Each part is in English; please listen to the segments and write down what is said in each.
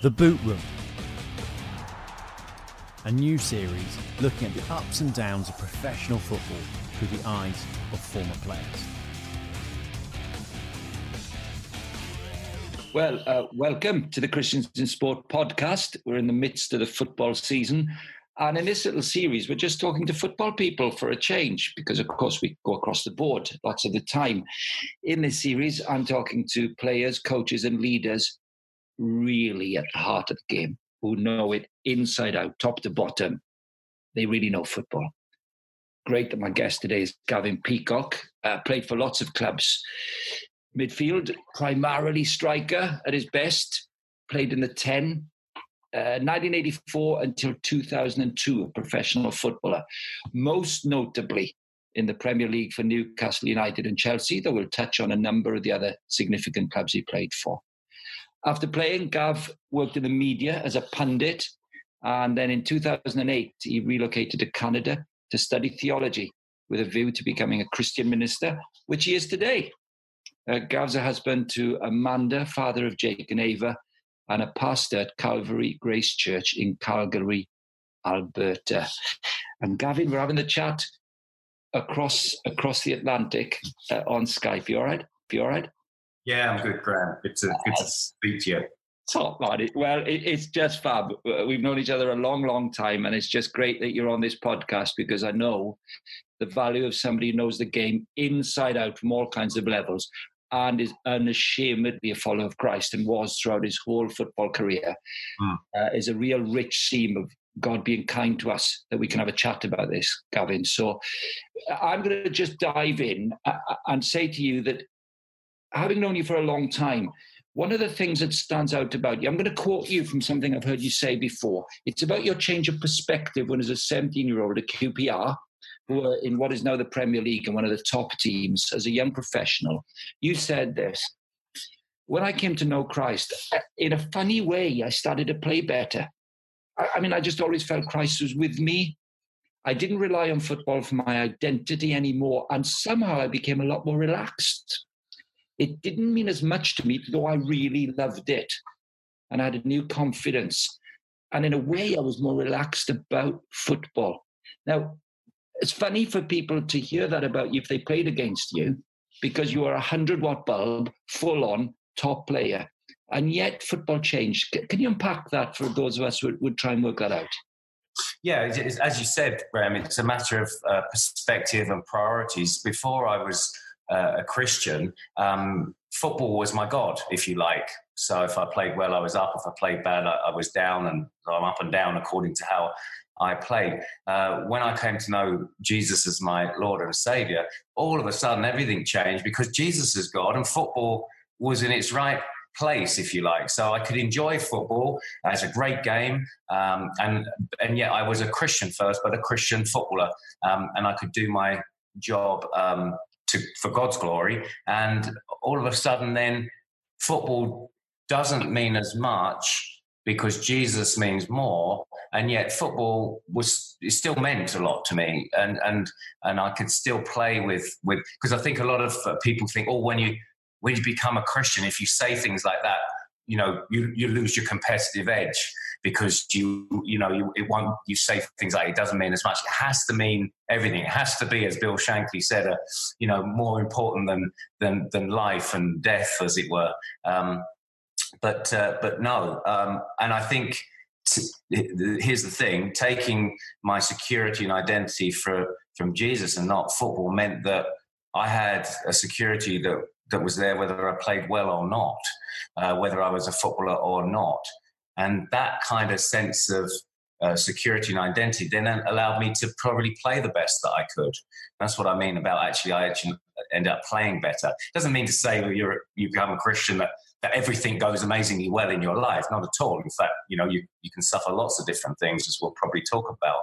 The Boot Room. A new series looking at the ups and downs of professional football through the eyes of former players. Well, uh, welcome to the Christians in Sport podcast. We're in the midst of the football season. And in this little series, we're just talking to football people for a change because, of course, we go across the board lots of the time. In this series, I'm talking to players, coaches, and leaders really at the heart of the game, who know it inside out, top to bottom. They really know football. Great that my guest today is Gavin Peacock, uh, played for lots of clubs. Midfield, primarily striker at his best, played in the 10, uh, 1984 until 2002, a professional footballer, most notably in the Premier League for Newcastle United and Chelsea, though we'll touch on a number of the other significant clubs he played for. After playing, Gav worked in the media as a pundit, and then in 2008, he relocated to Canada to study theology with a view to becoming a Christian minister, which he is today. Uh, Gav's a husband to Amanda, father of Jake and Ava, and a pastor at Calvary Grace Church in Calgary, Alberta. And Gavin, we're having the chat across across the Atlantic uh, on Skype. You all right? You all right? Yeah, I'm good, Graham. Good to, good to speak to you. Top man. Well, it, it's just fab. We've known each other a long, long time, and it's just great that you're on this podcast because I know the value of somebody who knows the game inside out from all kinds of levels and is unashamedly a follower of Christ and was throughout his whole football career. Mm. Uh, is a real rich seam of God being kind to us that we can have a chat about this, Gavin. So I'm going to just dive in uh, and say to you that having known you for a long time, one of the things that stands out about you, I'm going to quote you from something I've heard you say before. It's about your change of perspective when, as a 17 year old at QPR, who were in what is now the Premier League and one of the top teams, as a young professional, you said this. When I came to know Christ, in a funny way, I started to play better. I, I mean, I just always felt Christ was with me. I didn't rely on football for my identity anymore. And somehow I became a lot more relaxed. It didn't mean as much to me, though I really loved it. And I had a new confidence. And in a way, I was more relaxed about football. Now, it's funny for people to hear that about you if they played against you because you are a 100 watt bulb, full on top player. And yet football changed. Can you unpack that for those of us who would try and work that out? Yeah, as you said, Graham, it's a matter of uh, perspective and priorities. Before I was uh, a Christian, um, football was my God, if you like. So if I played well, I was up. If I played bad, I, I was down, and I'm up and down according to how I played. Uh, when I came to know Jesus as my Lord and Savior, all of a sudden everything changed because Jesus is God and football was in its right place, if you like. So I could enjoy football as a great game, um, and and yet I was a Christian first, but a Christian footballer, um, and I could do my job um, to for God's glory. And all of a sudden, then football doesn't mean as much because Jesus means more, and yet football was still meant a lot to me, and and and I could still play with with because I think a lot of uh, people think, oh, when you when you become a Christian, if you say things like that, you know, you you lose your competitive edge because you you know you it won't you say things like it doesn't mean as much. It has to mean everything. It has to be, as Bill Shankly said, a, you know, more important than than than life and death, as it were. Um, but uh, but no, um, and I think t- here's the thing: taking my security and identity for, from Jesus and not football meant that I had a security that that was there whether I played well or not, uh, whether I was a footballer or not, and that kind of sense of uh, security and identity then allowed me to probably play the best that I could. That's what I mean about actually I actually end up playing better. Doesn't mean to say that you're you become a Christian that that everything goes amazingly well in your life. Not at all. In fact, you know, you, you can suffer lots of different things, as we'll probably talk about.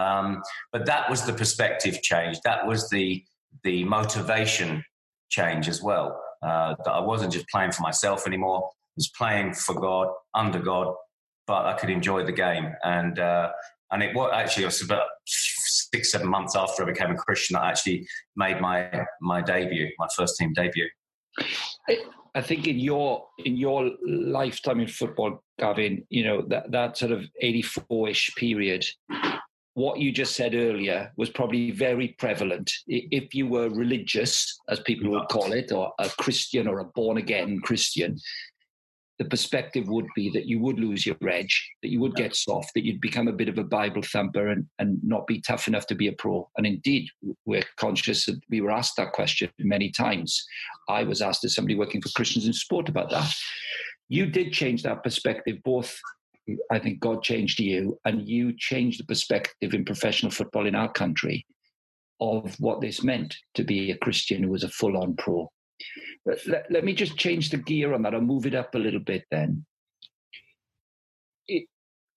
Um, but that was the perspective change. That was the the motivation change as well. Uh, that I wasn't just playing for myself anymore. I was playing for God, under God, but I could enjoy the game. And uh, and it was actually it was about six seven months after I became a Christian. I actually made my my debut, my first team debut. I think in your in your lifetime in football, Gavin, you know that that sort of eighty four ish period, what you just said earlier was probably very prevalent. If you were religious, as people would call it, or a Christian or a born again Christian, the perspective would be that you would lose your edge, that you would get soft, that you'd become a bit of a Bible thumper and, and not be tough enough to be a pro. And indeed, we're conscious that we were asked that question many times. I was asked as somebody working for Christians in sport about that. You did change that perspective, both I think God changed you, and you changed the perspective in professional football in our country of what this meant to be a Christian who was a full on pro. Let, let me just change the gear on that. I'll move it up a little bit then. It,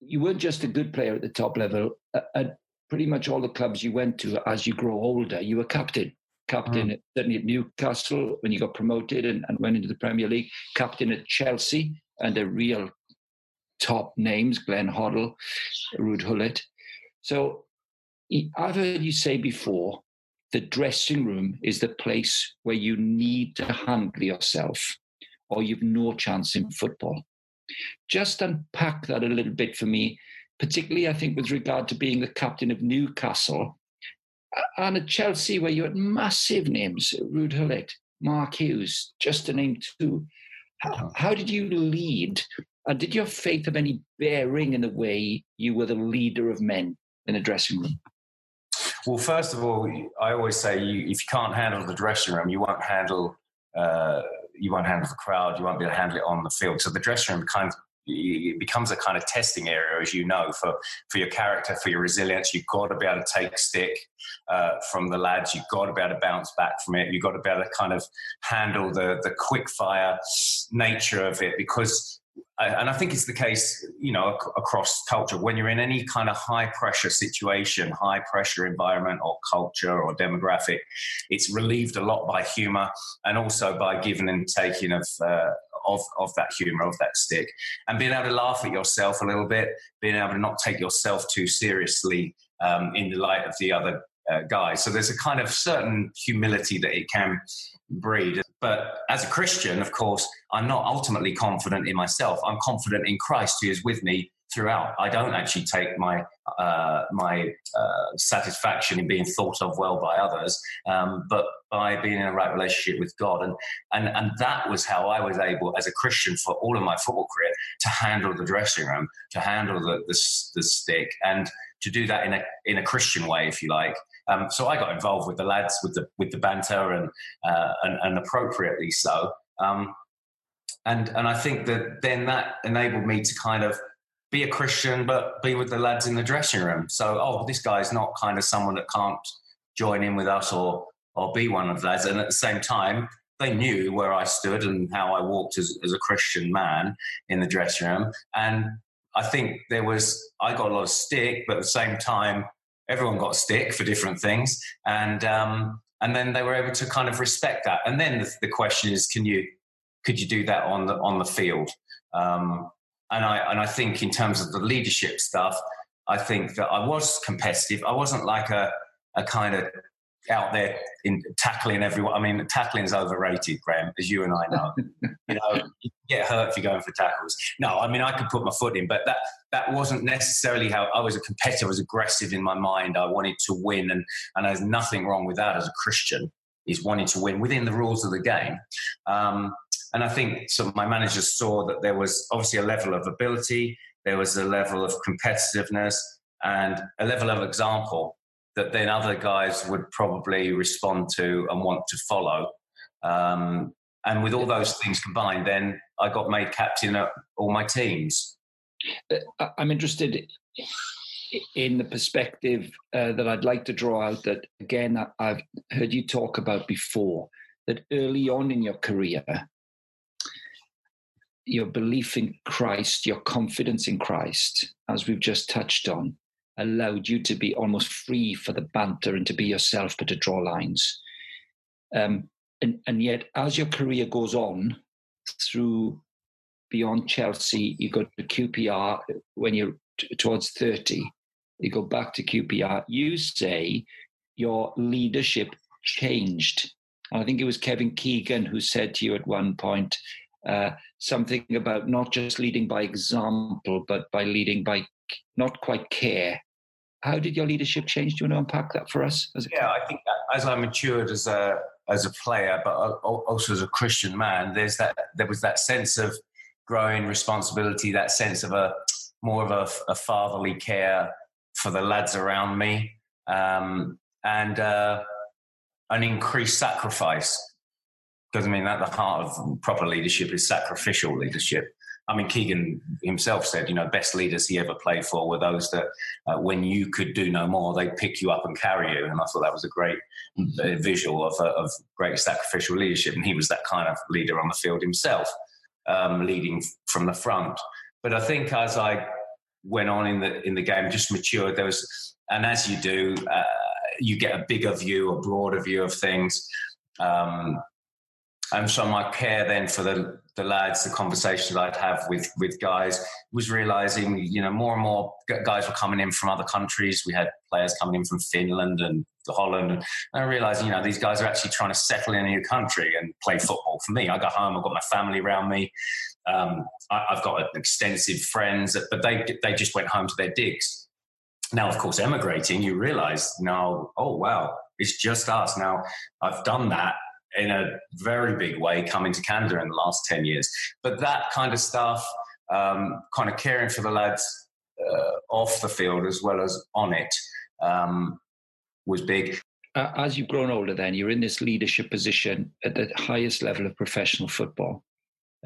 you weren't just a good player at the top level. At pretty much all the clubs you went to as you grow older, you were captain. Captain, mm. certainly at Newcastle when you got promoted and, and went into the Premier League, captain at Chelsea, and a real top names, Glenn Hoddle, Ruud Gullit. So I've heard you say before, the dressing room is the place where you need to handle yourself or you've no chance in football. Just unpack that a little bit for me, particularly I think with regard to being the captain of Newcastle and at Chelsea where you had massive names, Ruud Gullit, Mark Hughes, just to name two. How, uh-huh. how did you lead and did your faith have any bearing in the way you were the leader of men in the dressing room? Well, first of all, I always say you, if you can't handle the dressing room, you won't handle uh, you won't handle the crowd. You won't be able to handle it on the field. So the dressing room kind of it becomes a kind of testing area, as you know, for for your character, for your resilience. You've got to be able to take stick uh, from the lads. You've got to be able to bounce back from it. You've got to be able to kind of handle the the quick fire nature of it because and I think it's the case, you know, across culture. When you're in any kind of high pressure situation, high pressure environment or culture or demographic, it's relieved a lot by humor and also by giving and taking of uh, of of that humor, of that stick, and being able to laugh at yourself a little bit, being able to not take yourself too seriously um, in the light of the other uh, guys. So there's a kind of certain humility that it can breed. But as a Christian, of course, I'm not ultimately confident in myself. I'm confident in Christ who is with me throughout. I don't actually take my uh, my uh, satisfaction in being thought of well by others, um, but by being in a right relationship with God. And and and that was how I was able, as a Christian, for all of my football career, to handle the dressing room, to handle the the, the stick, and to do that in a in a Christian way, if you like. Um, so I got involved with the lads, with the with the banter, and uh, and, and, appropriately so. Um, and and I think that then that enabled me to kind of be a Christian, but be with the lads in the dressing room. So oh, this guy's not kind of someone that can't join in with us or or be one of lads. And at the same time, they knew where I stood and how I walked as, as a Christian man in the dressing room. And I think there was I got a lot of stick, but at the same time, everyone got stick for different things, and um, and then they were able to kind of respect that. And then the, the question is, can you could you do that on the on the field? Um, and I and I think in terms of the leadership stuff, I think that I was competitive. I wasn't like a a kind of out there in tackling everyone. I mean, tackling is overrated, Graham, as you and I know. you know, you get hurt if you're going for tackles. No, I mean, I could put my foot in, but that that wasn't necessarily how I was a competitor. I was aggressive in my mind. I wanted to win, and and there's nothing wrong with that as a Christian. Is wanting to win within the rules of the game. Um, and I think some of my managers saw that there was obviously a level of ability, there was a level of competitiveness, and a level of example that then other guys would probably respond to and want to follow. Um, and with all those things combined, then I got made captain at all my teams. Uh, I'm interested in the perspective uh, that I'd like to draw out that, again, I've heard you talk about before, that early on in your career, your belief in Christ, your confidence in Christ, as we've just touched on, allowed you to be almost free for the banter and to be yourself, but to draw lines. Um, and, and yet, as your career goes on through beyond Chelsea, you go to QPR when you're t- towards 30, you go back to QPR, you say your leadership changed And I think it was Kevin Keegan who said to you at one point uh, something about not just leading by example, but by leading by not quite care. How did your leadership change? Do you want to unpack that for us? yeah, I think as I matured as a as a player, but also as a Christian man, there's that there was that sense of growing responsibility, that sense of a more of a, a fatherly care for the lads around me, um, and uh, an increased sacrifice. Because I mean, at the heart of proper leadership is sacrificial leadership. I mean, Keegan himself said, you know, best leaders he ever played for were those that, uh, when you could do no more, they pick you up and carry you. And I thought that was a great uh, visual of, uh, of great sacrificial leadership. And he was that kind of leader on the field himself, um, leading from the front. But I think as I went on in the in the game, just matured. There was, and as you do, uh, you get a bigger view, a broader view of things. Um, and so my care then for the the lads, the conversations I'd have with with guys was realizing, you know, more and more guys were coming in from other countries. We had players coming in from Finland and Holland, and I realized, you know, these guys are actually trying to settle in a new country and play football. For me, I got home, I've got my family around me. Um, I, have got extensive friends, but they they just went home to their digs. Now, of course, emigrating, you realize now, oh wow, it's just us. Now, I've done that in a very big way coming to Canada in the last 10 years. But that kind of stuff, um, kind of caring for the lads uh, off the field as well as on it, um, was big. Uh, as you've grown older, then you're in this leadership position at the highest level of professional football.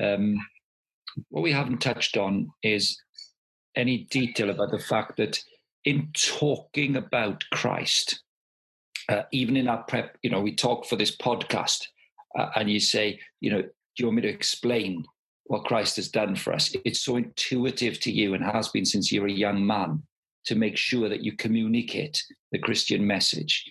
Um, what we haven't touched on is any detail about the fact that in talking about Christ, uh, even in our prep, you know, we talk for this podcast, uh, and you say, you know, do you want me to explain what Christ has done for us? It's so intuitive to you and has been since you're a young man to make sure that you communicate the Christian message.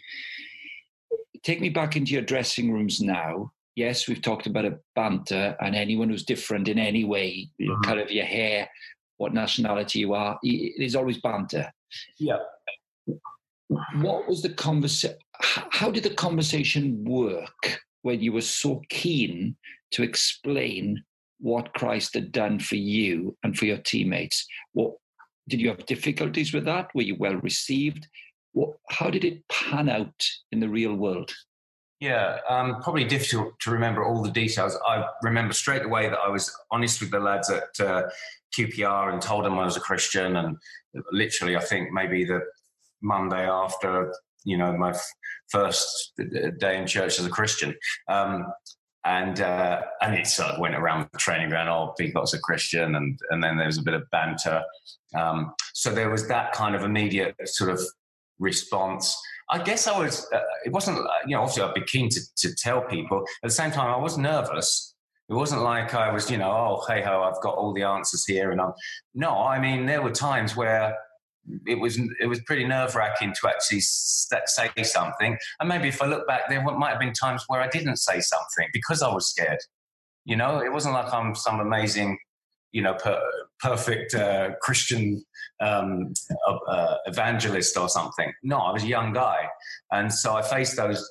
Take me back into your dressing rooms now. Yes, we've talked about a banter, and anyone who's different in any way, mm-hmm. color of your hair, what nationality you are, there's always banter. Yeah what was the conversation? How did the conversation work when you were so keen to explain what Christ had done for you and for your teammates? What did you have difficulties with that? Were you well received? What, how did it pan out in the real world? Yeah, um, probably difficult to remember all the details. I remember straight away that I was honest with the lads at uh, QPR and told them I was a Christian, and literally, I think maybe the Monday after you know my f- first day in church as a Christian. Um, and uh, and it sort of went around the training ground. Oh, Peacock's a Christian, and and then there was a bit of banter. Um, so there was that kind of immediate sort of response. I guess I was. Uh, it wasn't. You know, obviously I'd be keen to to tell people. At the same time, I was nervous. It wasn't like I was, you know, oh hey ho, I've got all the answers here, and I'm. No, I mean there were times where it was it was pretty nerve wracking to actually st- say something. And maybe if I look back, there might have been times where I didn't say something because I was scared. You know, it wasn't like I'm some amazing, you know, per- perfect uh, Christian um, uh, evangelist or something. No, I was a young guy, and so I faced those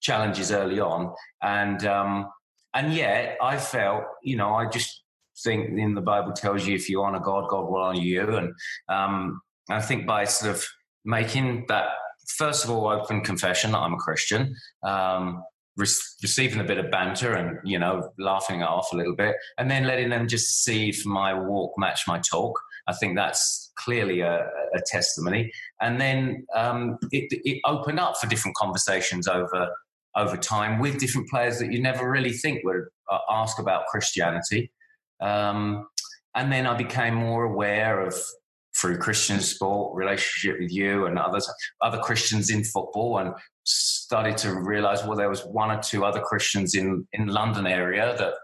challenges early on, and um, and yet I felt, you know, I just think in the Bible tells you if you honor God, God will honor you, and um, I think by sort of making that first of all open confession that I'm a Christian, um, re- receiving a bit of banter and you know laughing it off a little bit, and then letting them just see if my walk match my talk. I think that's clearly a, a testimony, and then um, it, it opened up for different conversations over over time with different players that you never really think would uh, ask about Christianity. Um, and then I became more aware of through Christian sport, relationship with you and others, other Christians in football, and started to realize well, there was one or two other Christians in in London area that,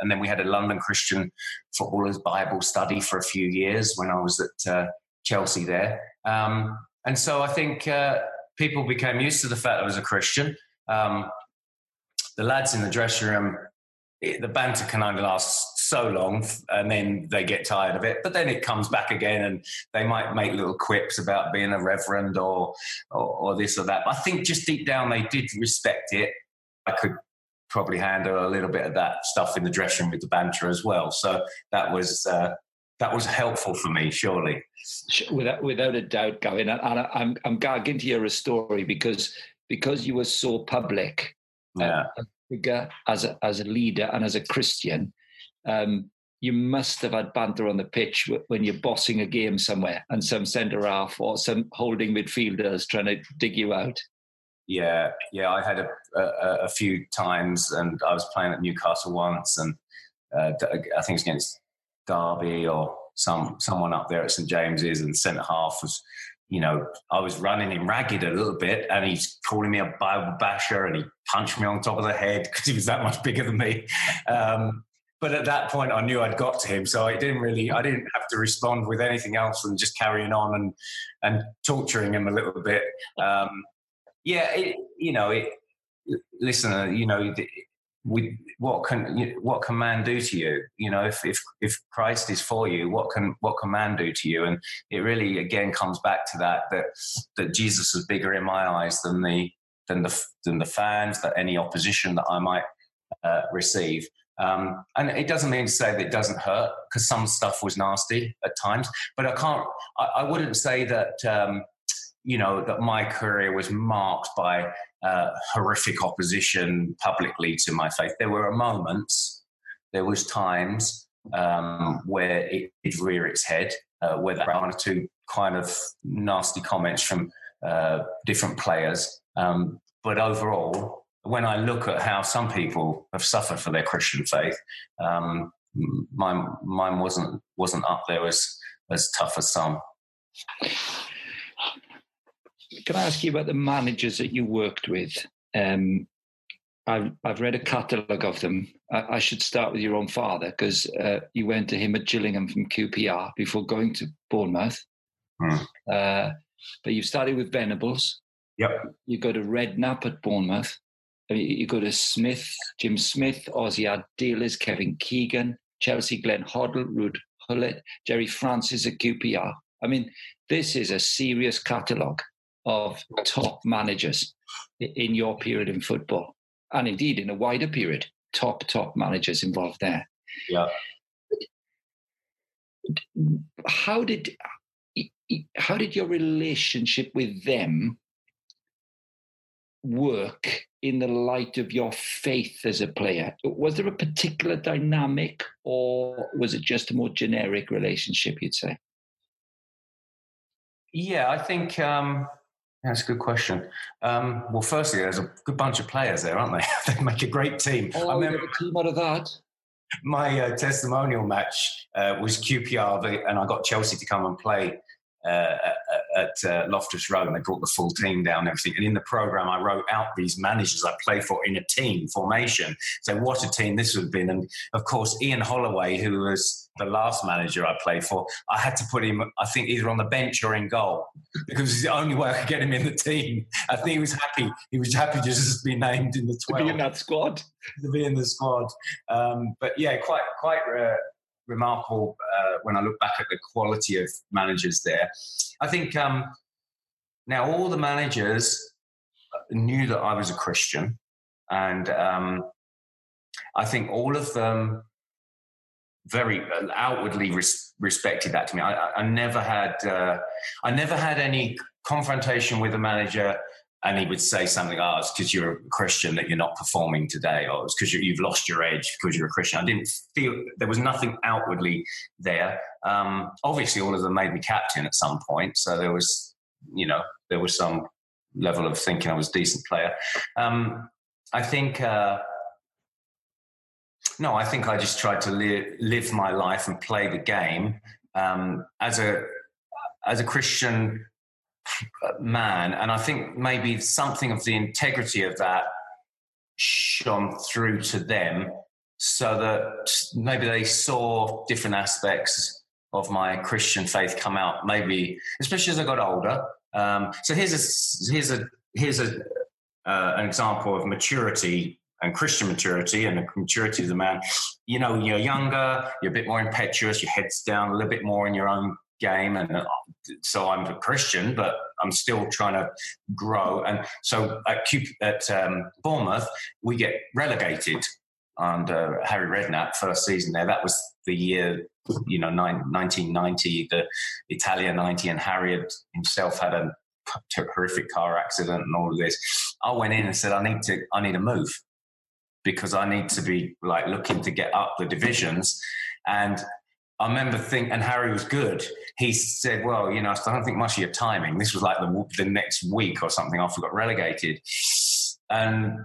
and then we had a London Christian footballers Bible study for a few years when I was at uh, Chelsea there, um, and so I think uh, people became used to the fact I was a Christian. Um, the lads in the dressing room, it, the banter can only last so long and then they get tired of it but then it comes back again and they might make little quips about being a reverend or or, or this or that but i think just deep down they did respect it I could probably handle a little bit of that stuff in the dressing room with the banter as well. So that was uh, that was helpful for me, surely. Without without a doubt, Gavin, and I'm I'm gagging to hear a story because because you were so public, uh, yeah. uh, figure as a as a leader and as a Christian. Um, you must have had banter on the pitch when you're bossing a game somewhere and some centre half or some holding midfielders trying to dig you out. Yeah, yeah, I had a, a, a few times, and I was playing at Newcastle once, and uh, I think it was against Derby or some someone up there at St James's, and centre half was, you know, I was running him ragged a little bit, and he's calling me a Bible basher, and he punched me on top of the head because he was that much bigger than me. Um, but at that point, I knew I'd got to him, so I didn't really, I didn't have to respond with anything else than just carrying on and and torturing him a little bit. Um, yeah, it, you know, it, listen, uh, you know, we, what can what can man do to you? You know, if if if Christ is for you, what can what can man do to you? And it really again comes back to that that that Jesus is bigger in my eyes than the than the than the fans, that any opposition that I might uh, receive. Um, and it doesn't mean to say that it doesn't hurt because some stuff was nasty at times. But I can't. I, I wouldn't say that. Um, you know that my career was marked by uh, horrific opposition publicly to my faith. There were moments, there was times um, where it did rear its head, uh, where there were one or two kind of nasty comments from uh, different players. Um, but overall, when I look at how some people have suffered for their Christian faith, um, mine, mine wasn't wasn't up there as as tough as some. Can I ask you about the managers that you worked with? Um, I've I've read a catalogue of them. I, I, should start with your own father because uh, you went to him at Gillingham from QPR before going to Bournemouth. Mm. Uh, but you started with Venables. Yep. You go to Redknapp at Bournemouth. You go to Smith, Jim Smith, Ossie Ardiles, Kevin Keegan, Chelsea, Glenn Hoddle, Ruud Gullit, Gerry Francis at QPR. I mean, this is a serious catalogue of top managers in your period in football, and indeed in a wider period, top top managers involved there. Yeah. How did how did your relationship with them work in the light of your faith as a player? Was there a particular dynamic, or was it just a more generic relationship? You'd say. Yeah, I think um, that's a good question. Um, well, firstly, there's a good bunch of players there, aren't they? they make a great team. Oh, I remember a team out of that. My uh, testimonial match uh, was QPR, and I got Chelsea to come and play uh, at uh, Loftus Road, and they brought the full team down and everything. And in the program, I wrote out these managers I play for in a team formation. So what a team this would have been. And of course, Ian Holloway, who was the last manager I played for, I had to put him, I think, either on the bench or in goal because it's the only way I could get him in the team. I think he was happy. He was happy just to be named in the 12. To be in that squad. To be in the squad. Um, but yeah, quite, quite. Uh, remarkable uh, when I look back at the quality of managers there. I think um, now all the managers knew that I was a Christian, and um, I think all of them very uh, outwardly res- respected that to me. I, I never had uh, I never had any confrontation with a manager and he would say something, oh, it's because you're a Christian that you're not performing today, or it's because you've lost your edge because you're a Christian. I didn't feel there was nothing outwardly there. Um, obviously, all of them made me captain at some point, so there was, you know, there was some level of thinking I was a decent player. Um, I think. Uh, no, I think I just tried to li- live my life and play the game um, as a as a Christian man. And I think maybe something of the integrity of that shone through to them so that maybe they saw different aspects of my Christian faith come out, maybe, especially as I got older. Um, so here's a, here's a, here's a, uh, an example of maturity and Christian maturity and the maturity of the man. You know, you're younger, you're a bit more impetuous, your head's down a little bit more in your own game. And uh, so I'm a Christian, but I'm still trying to grow. And so at, at um, Bournemouth, we get relegated under Harry Redknapp first season there. That was the year, you know, nine, 1990, the Italia 90, and Harry had himself had a horrific car accident and all of this. I went in and said, I need to, I need to move because I need to be like looking to get up the divisions. And I remember thinking, and Harry was good. He said, "Well, you know, I don't think much of your timing. This was like the, the next week or something after we got relegated." And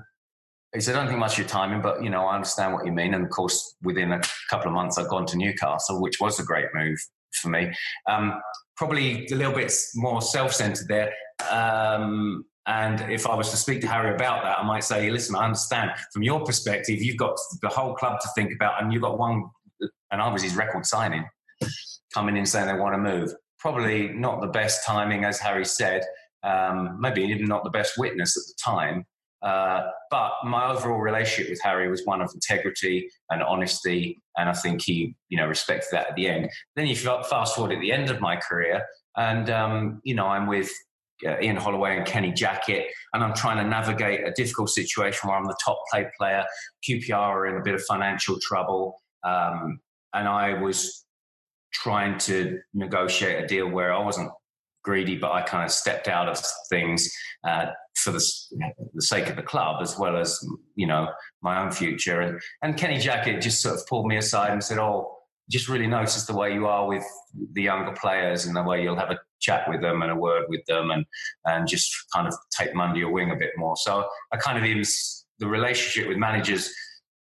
he said, "I don't think much of your timing, but you know, I understand what you mean." And of course, within a couple of months, I'd gone to Newcastle, which was a great move for me. Um, probably a little bit more self-centered there. Um, and if I was to speak to Harry about that, I might say, listen, I understand from your perspective, you've got the whole club to think about, and you've got one, and I was his record signing, coming in saying they want to move. Probably not the best timing, as Harry said. Um, maybe even not the best witness at the time. Uh, but my overall relationship with Harry was one of integrity and honesty, and I think he, you know, respected that at the end. Then you fast forward at the end of my career, and um, you know, I'm with uh, Ian Holloway and Kenny Jackett, and I'm trying to navigate a difficult situation where I'm the top paid player. QPR are in a bit of financial trouble, um, and I was trying to negotiate a deal where I wasn't greedy, but I kind of stepped out of things uh, for the, the, sake of the club as well as you know my own future. And and Kenny Jackett just sort of pulled me aside and said, "Oh." Just really notice the way you are with the younger players and the way you'll have a chat with them and a word with them and and just kind of take them under your wing a bit more. So I kind of even the relationship with managers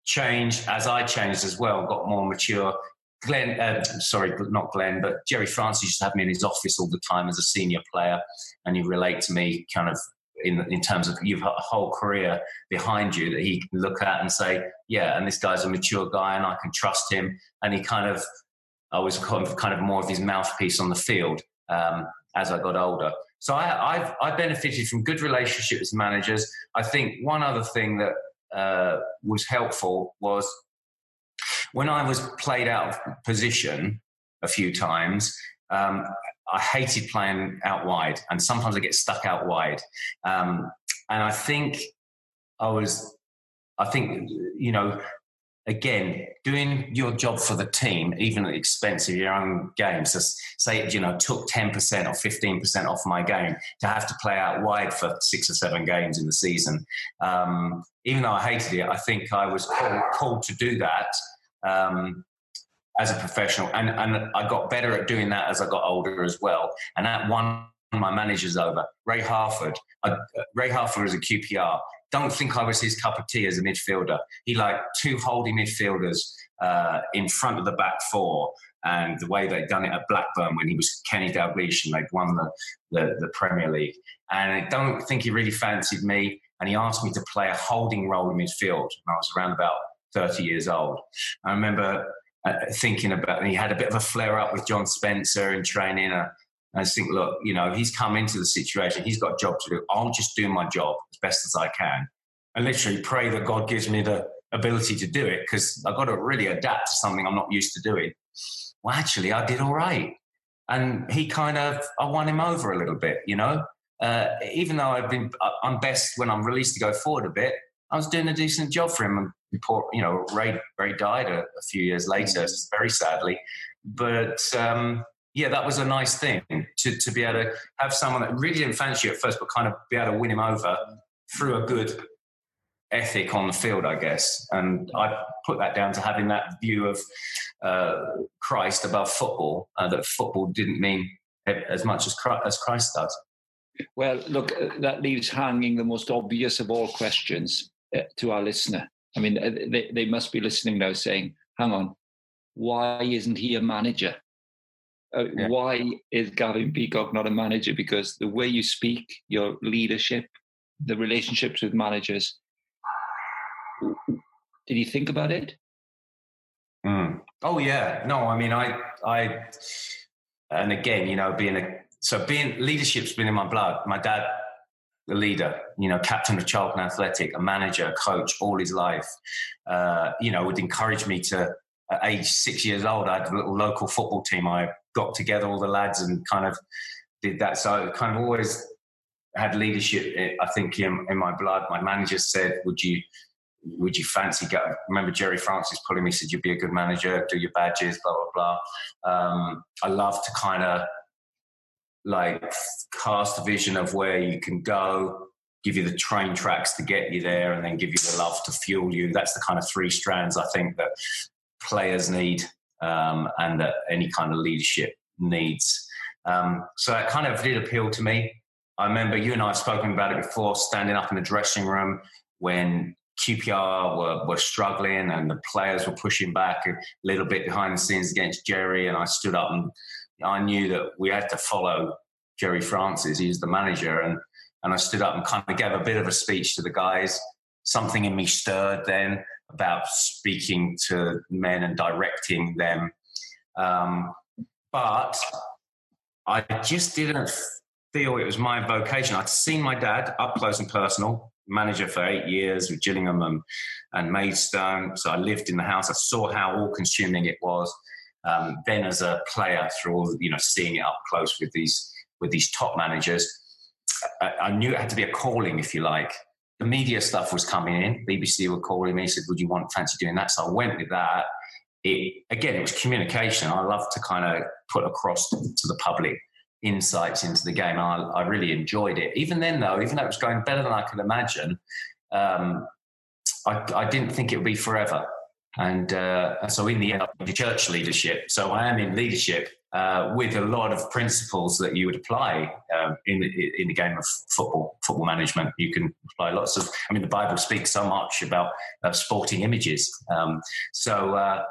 changed as I changed as well, got more mature. Glenn, uh, sorry, not Glenn, but Gerry Francis used to have me in his office all the time as a senior player, and he relate to me kind of in in terms of you've got a whole career behind you that he can look at and say, yeah, and this guy's a mature guy, and I can trust him. And he kind of, I was kind of, kind of more of his mouthpiece on the field um, as I got older. So I, I've, I benefited from good relationships with managers. I think one other thing that uh, was helpful was when I was played out of position a few times. Um, I hated playing out wide, and sometimes I get stuck out wide. Um, and I think I was, I think you know, again, doing your job for the team, even at the expense of your own game. So say you know, took 10% or 15% off my game to have to play out wide for six or seven games in the season. Um, even though I hated it, I think I was called, called to do that. Um, as a professional, and, and I got better at doing that as I got older as well. And that won my managers over. Ray Harford, uh, Ray Harford was a QPR don't think I was his cup of tea as a midfielder. He liked two holding midfielders uh, in front of the back four, and the way they'd done it at Blackburn when he was Kenny Dalglish and they'd won the, the, the Premier League. And I don't think he really fancied me, and he asked me to play a holding role in midfield. And I was around about 30 years old. I remember uh, thinking about, and he had a bit of a flare up with John Spencer in training. I just think, look, you know, he's come into the situation. He's got a job to do. I'll just do my job as best as I can, and literally pray that God gives me the ability to do it because I've got to really adapt to something I'm not used to doing. Well, actually, I did all right, and he kind of I won him over a little bit, you know. Uh, even though I've been, I'm best when I'm released to go forward a bit. I was doing a decent job for him. And before, you know, Ray Ray died a, a few years later, mm-hmm. very sadly. But um, yeah, that was a nice thing to, to be able to have someone that really didn't fancy you at first, but kind of be able to win him over through a good ethic on the field, I guess. And I put that down to having that view of uh, Christ above football, uh, that football didn't mean as much as Christ, as Christ does. Well, look, uh, that leaves hanging the most obvious of all questions uh, to our listener. I mean, uh, they, they must be listening now saying, hang on, why isn't he a manager? Uh, yeah. Why is Gavin Peacock not a manager? Because the way you speak, your leadership, the relationships with managers. Did you think about it? Mm. Oh yeah, no. I mean, I, I, and again, you know, being a so being leadership's been in my blood. My dad, the leader, you know, captain of Charlton Athletic, a manager, a coach, all his life. Uh, you know, would encourage me to. At age six years old, I had a little local football team. I got together all the lads and kind of did that. So I kind of always had leadership. Eh, I think in, in my blood. My manager said, "Would you?" Would you fancy go? Remember Gerry Francis pulling me, said you'd be a good manager, do your badges, blah blah blah. Um, I love to kind of like cast a vision of where you can go, give you the train tracks to get you there, and then give you the love to fuel you. That's the kind of three strands I think that players need um, and that any kind of leadership needs. Um, so that kind of did appeal to me. I remember you and I have spoken about it before, standing up in the dressing room when QPR were, were struggling and the players were pushing back a little bit behind the scenes against Gerry. And I stood up and I knew that we had to follow Gerry Francis. He's the manager. And, and I stood up and kind of gave a bit of a speech to the guys. Something in me stirred then about speaking to men and directing them. Um, but I just didn't feel it was my vocation. I'd seen my dad up close and personal, manager for eight years with Gillingham and, and Maidstone. So I lived in the house. I saw how all consuming it was. Um, then as a player through all, you know, seeing it up close with these, with these top managers, I, I knew it had to be a calling, if you like. The media stuff was coming in. BBC were calling me, said, would you want fancy doing that? So I went with that. It, again, it was communication. I love to kind of put across to, the public insights into the game. I, I, really enjoyed it. Even then, though, even though it was going better than I could imagine, um, I, I, didn't think it would be forever. And, uh, so, in the end, the church leadership. So, I am in leadership uh, with a lot of principles that you would apply um, in in the game of football football management. You can apply lots of. I mean, the Bible speaks so much about uh, sporting images. Um, so. Uh,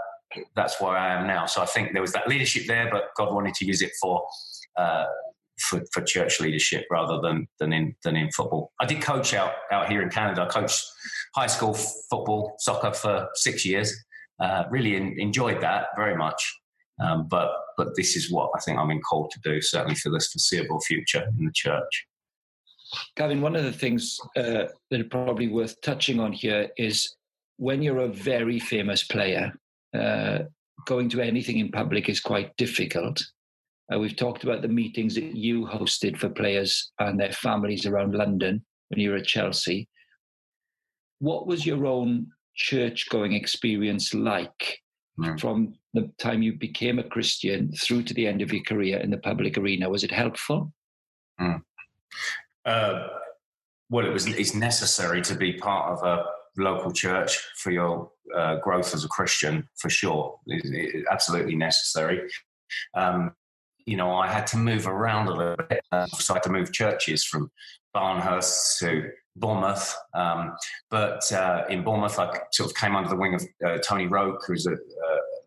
that's where I am now. So I think there was that leadership there, but God wanted to use it for uh, for, for church leadership rather than than in than in football. I did coach out out here in Canada. I coached high school football, soccer for six years. Uh, really in, enjoyed that very much. Um, but but this is what I think I'm in called to do, certainly for this foreseeable future in the church. Gavin, one of the things uh, that are probably worth touching on here is when you're a very famous player, uh, going to anything in public is quite difficult. Uh, we've talked about the meetings that you hosted for players and their families around London when you were at Chelsea. What was your own church going experience like mm. from the time you became a Christian through to the end of your career in the public arena? Was it helpful? Mm. Uh, well, it was. It's necessary to be part of a local church for your uh, growth as a Christian, for sure. It's, absolutely necessary. Um, you know, I had to move around a little bit. Uh, so I had to move churches from Barnehurst to Bournemouth. Um, but uh, in Bournemouth, I sort of came under the wing of uh, Tony Roke, who's a, a,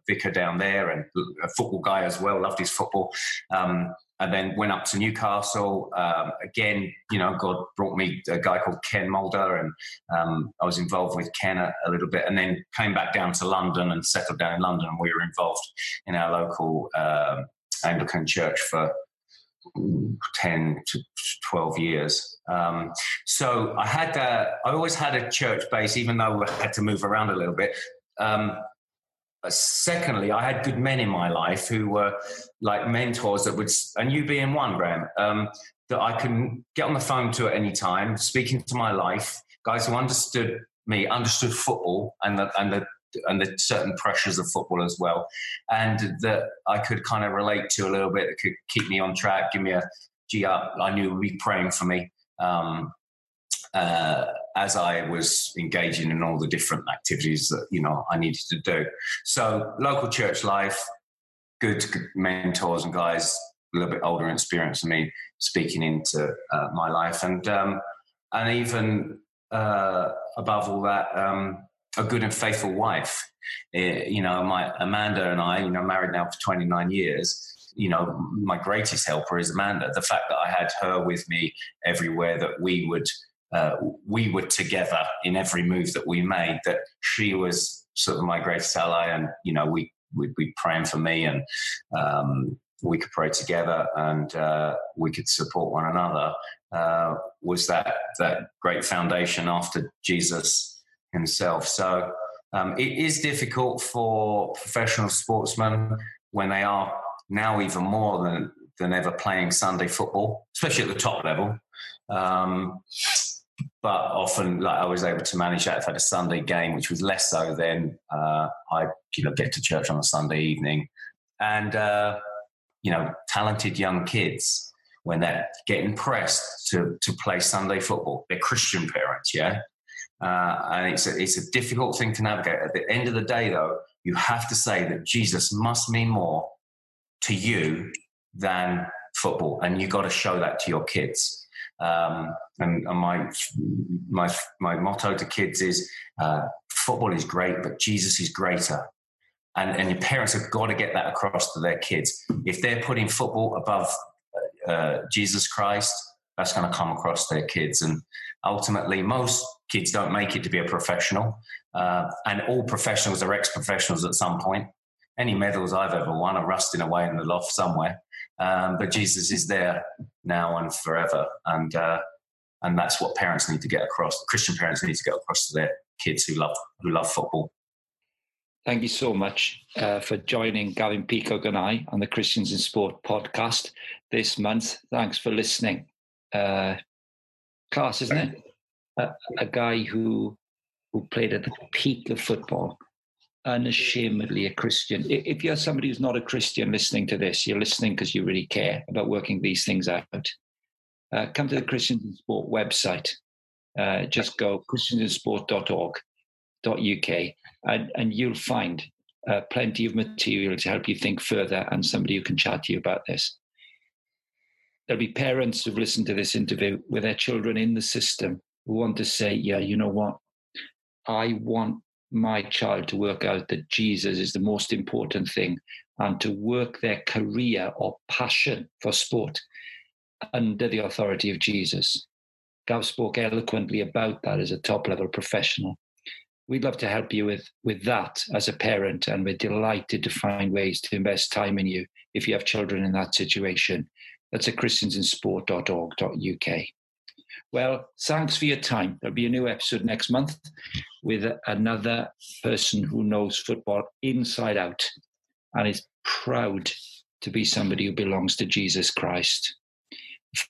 vicar down there and a football guy as well, loved his football. Um, and then went up to Newcastle. Um, again, you know, God brought me a guy called Ken Mulder, and um, I was involved with Ken a, a, little bit, and then came back down to London and settled down in London. We were involved in our local um, Anglican church for 10 to 12 years. Um, so I had, a, I always had a church base, even though I had to move around a little bit. Um, secondly, I had good men in my life who were like mentors that would, and you being one, Graham, um, that I can get on the phone to at any time, speaking to my life, guys who understood me, understood football and the, and the and the certain pressures of football as well, and that I could kind of relate to a little bit. That could keep me on track, give me a G up. I knew would be praying for me um, uh, as I was engaging in all the different activities that you know I needed to do. So local church life, good, mentors and guys a little bit older and experienced than me speaking into uh, my life, and um, and even uh, above all that. Um, a good and faithful wife. Uh, you know, my Amanda and I, you know, married now for 29 years. You know, my greatest helper is Amanda. The fact that I had her with me everywhere, that we would uh, we were together in every move that we made. That she was sort of my greatest ally, and you know, we we'd be praying for me, and um, we could pray together, and uh, we could support one another. Uh, was that that great foundation after Jesus? himself. So um, it is difficult for professional sportsmen when they are now even more than than ever playing Sunday football, especially at the top level. Um, but often, like I was able to manage that if I had a Sunday game, which was less so. Then uh, I, you know, get to church on a Sunday evening, and uh, you know, talented young kids when they're getting pressed to to play Sunday football. They're Christian parents, yeah, uh, and it's a, it's a difficult thing to navigate. At the end of the day, though, you have to say that Jesus must mean more to you than football, and you got to show that to your kids. Um, and, and, my my my motto to kids is uh, football is great, but Jesus is greater. And, and your parents have got to get that across to their kids. If they're putting football above uh, Jesus Christ, that's going to come across their kids. And ultimately, most kids don't make it to be a professional. Uh, and all professionals are ex professionals at some point. Any medals I've ever won are rusting away in the loft somewhere. Um, but Jesus is there now and forever. And, uh, and that's what parents need to get across. Christian parents need to get across to their kids who love, who love football. Thank you so much uh, for joining Gavin Peacock and I on the Christians in Sport podcast this month. Thanks for listening. Uh, class, isn't it? A, a guy who who played at the peak of football, unashamedly a Christian. If you're somebody who's not a Christian listening to this, you're listening because you really care about working these things out. Uh, come to the Christians in Sport website. Uh, just go christiansinsport.org.uk and, and you'll find uh, plenty of material to help you think further and somebody who can chat to you about this. There'll be parents who've listened to this interview with their children in the system who want to say, yeah, you know what? I want my child to work out that Jesus is the most important thing and to work their career or passion for sport under the authority of Jesus. Gav spoke eloquently about that as a top level professional. We'd love to help you with, with that as a parent, and we're delighted to find ways to invest time in you if you have children in that situation. That's at christiansinsport.org.uk. Well, thanks for your time. There'll be a new episode next month with another person who knows football inside out and is proud to be somebody who belongs to Jesus Christ.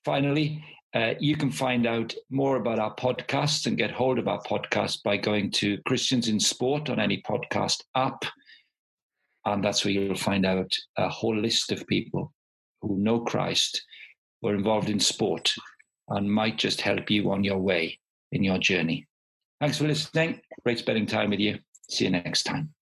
Finally, uh, you can find out more about our podcasts and get hold of our podcast by going to Christians in Sport on any podcast app. And that's where you'll find out a whole list of people who know Christ, who are involved in sport, and might just help you on your way in your journey. Thanks for listening. Great spending time with you. See you next time.